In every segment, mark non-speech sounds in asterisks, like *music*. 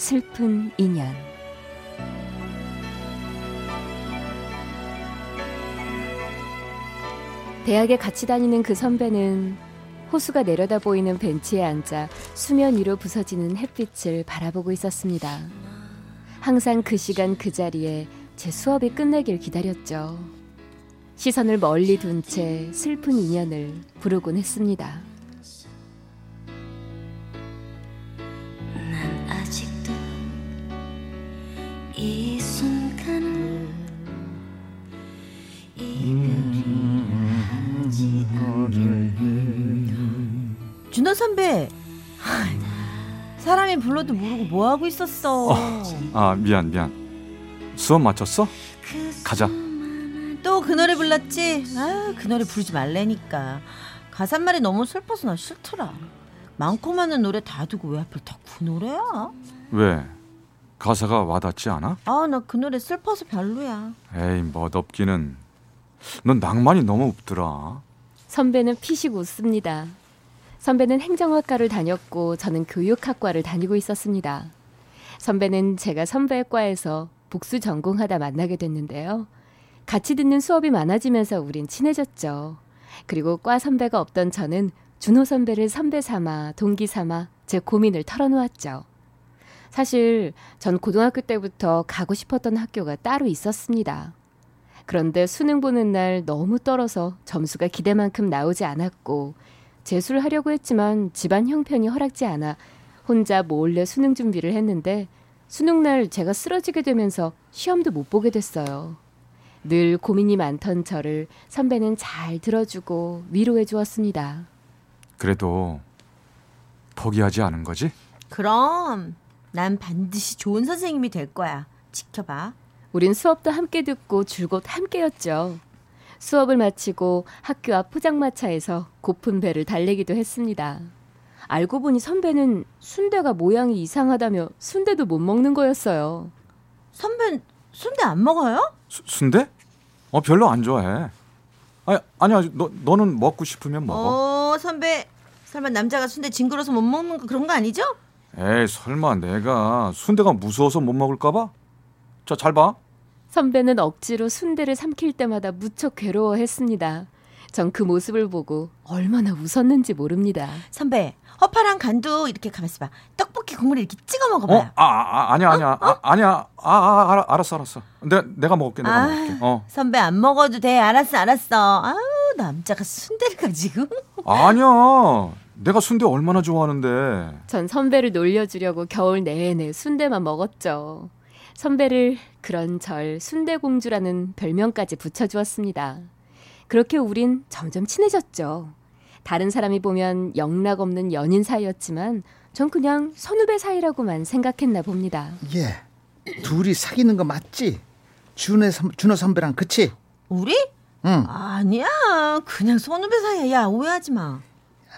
슬픈 인연 대학에 같이 다니는 그 선배는 호수가 내려다 보이는 벤치에 앉아 수면 위로 부서지는 햇빛을 바라보고 있었습니다. 항상 그 시간 그 자리에 제 수업이 끝나길 기다렸죠. 시선을 멀리 둔 채 슬픈 인연을 부르곤 했습니다. 준호 선배. 사람이 불러도 모르고 뭐 하고 있었어? 아 미안 미안 수업 마쳤어? 가자 또 그 노래 불렀지? 아, 그 노래 부르지 말래니까. 가사말이 너무 슬퍼서 나 싫더라. 많고 많은 노래 다 두고 왜 하필 다 그 노래야? 왜 가사가 와닿지 않아? 아, 나 그 노래 슬퍼서 별로야. 에이 멋없기는 넌 낭만이 너무 없더라 선배는 피식 웃습니다. 선배는 행정학과를 다녔고 저는 교육학과를 다니고 있었습니다. 선배는 제가 선배과에서 복수 전공하다 만나게 됐는데요. 같이 듣는 수업이 많아지면서 우린 친해졌죠. 그리고 과 선배가 없던 저는 준호 선배를 선배 삼아 동기 삼아 제 고민을 털어놓았죠. 사실 전 고등학교 때부터 가고 싶었던 학교가 따로 있었습니다. 그런데 수능 보는 날 너무 떨어서 점수가 기대만큼 나오지 않았고 재수를 하려고 했지만 집안 형편이 허락지 않아 혼자 몰래 수능 준비를 했는데 수능 날 제가 쓰러지게 되면서 시험도 못 보게 됐어요. 늘 고민이 많던 저를 선배는 잘 들어주고 위로해 주었습니다. 그래도 포기하지 않은 거지? 그럼 난 반드시 좋은 선생님이 될 거야. 지켜봐. 우린 수업도 함께 듣고 줄곧 함께였죠. 수업을 마치고 학교 앞 포장마차에서 고픈 배를 달래기도 했습니다. 알고 보니 선배는 순대가 모양이 이상하다며 순대도 못 먹는 거였어요. 선배 순대 안 먹어요? 수, 순대? 어 별로 안 좋아해 아니 아니야 너 너는 먹고 싶으면 먹어 어, 선배 설마 남자가 순대 징그러서 못 먹는 거 그런 거 아니죠? 에이 설마 내가 순대가 무서워서 못 먹을까봐? 자 잘 봐. 선배는 억지로 순대를 삼킬 때마다 무척 괴로워했습니다. 전 그 모습을 보고 얼마나 웃었는지 모릅니다. 선배 허파랑 간도 이렇게 가만있어 봐. 떡볶이 국물에 이렇게 찍어 어? 먹어봐요. 아, 아 아니야 아니야 아, 아니야 아, 아 알아, 알았어 알았어. 내가 내가 먹을게 내가 아, 먹을게. 어 선배 안 먹어도 돼. 알았어, 알았어. 아우, 남자가 순대를 가지고. 아니야. 내가 순대 얼마나 좋아하는데. 전 선배를 놀려주려고 겨울 내내 순대만 먹었죠. 선배를 그런 절 순대공주라는 별명까지 붙여주었습니다. 그렇게 우린 점점 친해졌죠. 다른 사람이 보면 영락 없는 연인 사이였지만 전 그냥 선후배 사이라고만 생각했나 봅니다. 예. 둘이 사귀는 거 맞지? 준호, 선, 준호 선배랑 그치? 우리? 응. 아니야. 그냥 선후배 사이야. 야, 오해하지 마.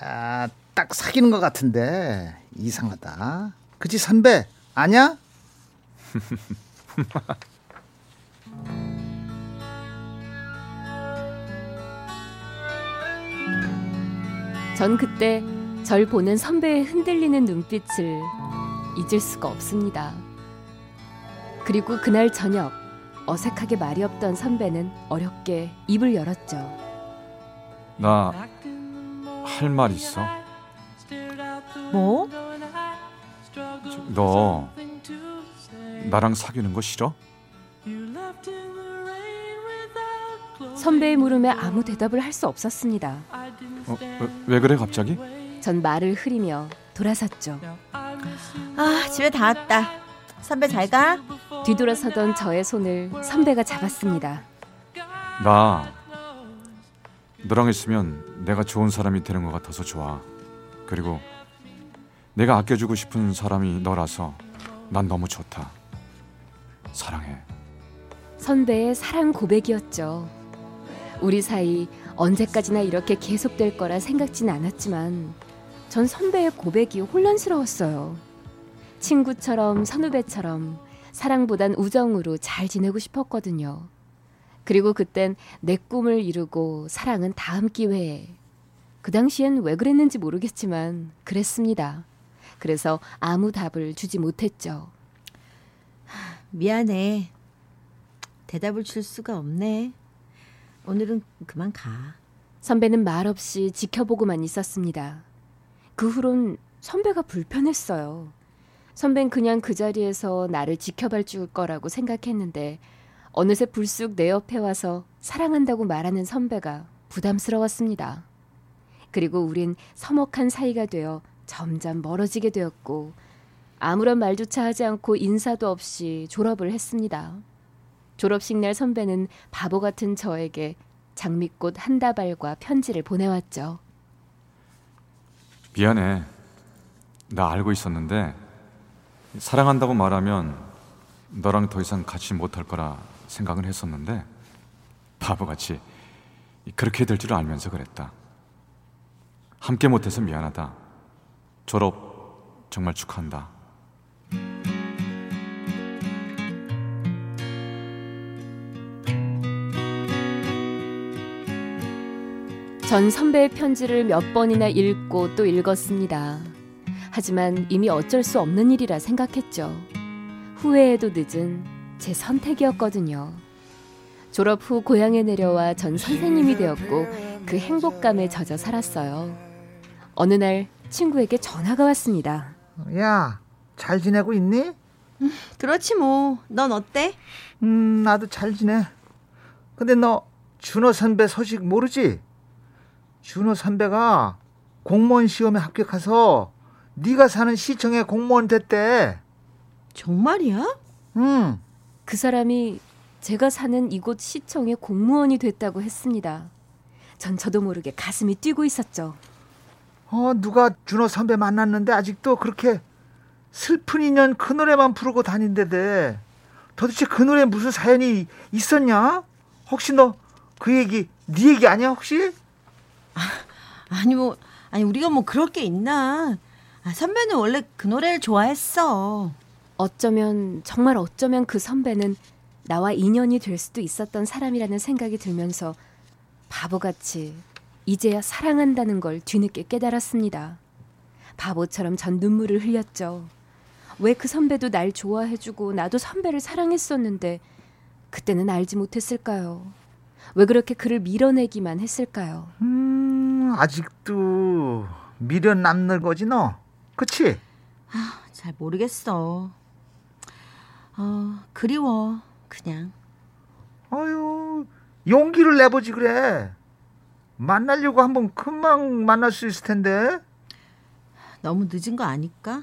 아, 딱 사귀는 거 같은데 이상하다. 그치 선배? 아냐? *laughs* *laughs* 전 그때 절 보는 선배의 흔들리는 눈빛을 잊을 수가 없습니다. 그리고 그날 저녁 어색하게 말이 없던 선배는 어렵게 입을 열었죠. 나 할 말 있어. 뭐? 너 나랑 사귀는 거 싫어? 선배의 물음에 아무 대답을 할 수 없었습니다. 어, 왜, 왜 그래 갑자기? 전 말을 흐리며 돌아섰죠. 아, 집에 다 왔다. 선배 잘 가? 뒤돌아서던 저의 손을 선배가 잡았습니다. 나 너랑 있으면 내가 좋은 사람이 되는 것 같아서 좋아. 그리고 내가 아껴주고 싶은 사람이 너라서 난 너무 좋다. 사랑해. 선배의 사랑 고백이었죠. 우리 사이 언제까지나 이렇게 계속될 거라 생각진 않았지만 전 선배의 고백이 혼란스러웠어요. 친구처럼 선후배처럼 사랑보단 우정으로 잘 지내고 싶었거든요. 그리고 그땐 내 꿈을 이루고 사랑은 다음 기회에. 그 당시엔 왜 그랬는지 모르겠지만 그랬습니다. 그래서 아무 답을 주지 못했죠. 미안해. 대답을 줄 수가 없네. 오늘은 그만 가. 선배는 말없이 지켜보고만 있었습니다. 그 후론 선배가 불편했어요. 선배는 그냥 그 자리에서 나를 지켜봐 줄 거라고 생각했는데 어느새 불쑥 내 옆에 와서 사랑한다고 말하는 선배가 부담스러웠습니다. 그리고 우린 서먹한 사이가 되어 점점 멀어지게 되었고 아무런 말조차 하지 않고 인사도 없이 졸업을 했습니다. 졸업식 날 선배는 바보 같은 저에게 장미꽃 한 다발과 편지를 보내왔죠. 미안해. 나 알고 있었는데 사랑한다고 말하면 너랑 더 이상 같이 못할 거라 생각은 했었는데 바보같이 그렇게 될 줄 알면서 그랬다. 함께 못해서 미안하다. 졸업 정말 축하한다. 전 선배의 편지를 몇 번이나 읽고 또 읽었습니다. 하지만 이미 어쩔 수 없는 일이라 생각했죠. 후회해도 늦은 제 선택이었거든요. 졸업 후 고향에 내려와 전 선생님이 되었고 그 행복감에 젖어 살았어요. 어느 날 친구에게 전화가 왔습니다. 야, 잘 지내고 있니? 그렇지 뭐. 넌 어때? 음, 나도 잘 지내. 근데 너 준호 선배 소식 모르지? 준호 선배가 공무원 시험에 합격해서 네가 사는 시청에 공무원 됐대. 정말이야? 응. 그 사람이 제가 사는 이곳 시청의 공무원이 됐다고 했습니다. 전 저도 모르게 가슴이 뛰고 있었죠. 어, 누가 준호 선배 만났는데 아직도 그렇게 슬픈 인연 그 노래만 부르고 다닌대대. 도대체 그 노래 무슨 사연이 있었냐? 혹시 너 그 얘기 네 얘기 아니야 혹시? 아 니 뭐 아니 우리가 뭐 그럴 게 있나? 아, 선배는 원래 그 노래를 좋아했어. 어쩌면 정말 어쩌면 그 선배는 나와 인연이 될 수도 있었던 사람이라는 생각이 들면서 바보같이 이제야 사랑한다는 걸 뒤늦게 깨달았습니다. 바보처럼 전 눈물을 흘렸죠. 왜 그 선배도 날 좋아해주고 나도 선배를 사랑했었는데 그때는 알지 못했을까요? 왜 그렇게 그를 밀어내기만 했을까요? 음, 아직도 미련 남는 거지 너. 그치? 잘 모르겠어. 어 그리워 그냥. 아유, 용기를 내보지 그래. 만나려고 한번 금방 만날 수 있을 텐데. 너무 늦은 거 아닐까?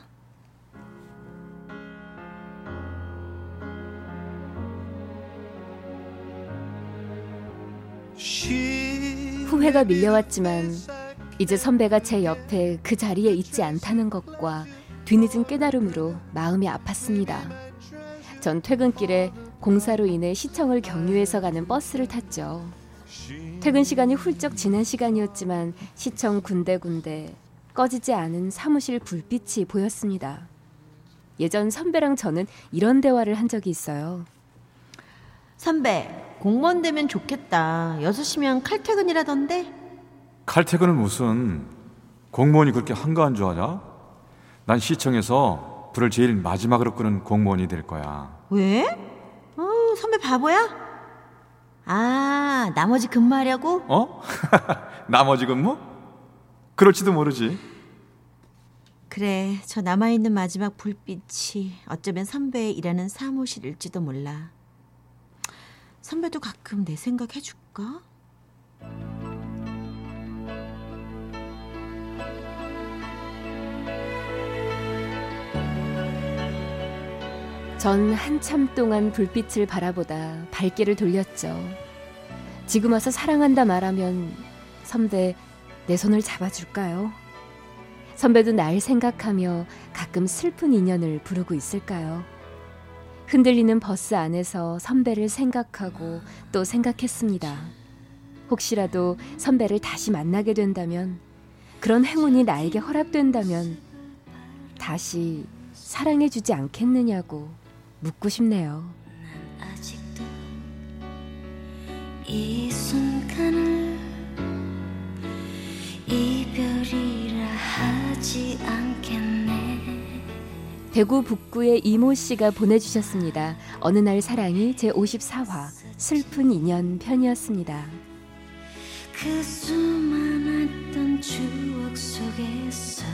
후회가 밀려왔지만 이제 선배가 제 옆에 그 자리에 있지 않다는 것과 뒤늦은 깨달음으로 마음이 아팠습니다. 전 퇴근길에 공사로 인해 시청을 경유해서 가는 버스를 탔죠. 퇴근 시간이 훌쩍 지난 시간이었지만 시청 군데군데 꺼지지 않은 사무실 불빛이 보였습니다. 예전 선배랑 저는 이런 대화를 한 적이 있어요. 선배 공무원 되면 좋겠다. 6시면 칼퇴근이라던데. 칼퇴근을 무슨 공무원이 그렇게 한가한 줄 아냐? 난 시청에서 불을 제일 마지막으로 끄는 공무원이 될 거야. 왜? 어, 선배 바보야? 아, 나머지 근무하려고? 어? *laughs* 나머지 근무? 그럴지도 모르지. 그래, 저 남아있는 마지막 불빛이 어쩌면 선배의 일하는 사무실일지도 몰라. 선배도 가끔 내 생각 해줄까? 전 한참 동안 불빛을 바라보다 발길을 돌렸죠. 지금 와서 사랑한다 말하면 선배 내 손을 잡아줄까요? 선배도 날 생각하며 가끔 슬픈 인연을 부르고 있을까요? 흔들리는 버스 안에서 선배를 생각하고 또 생각했습니다. 혹시라도 선배를 다시 만나게 된다면, 그런 행운이 나에게 허락된다면, 다시 사랑해주지 않겠느냐고 묻고 싶네요. 이 순간을 대구 북구의 이모 씨가 보내주셨습니다. 어느 날 사랑이 제 54화 슬픈 인연 편이었습니다. 그 수많았던 추억 속에서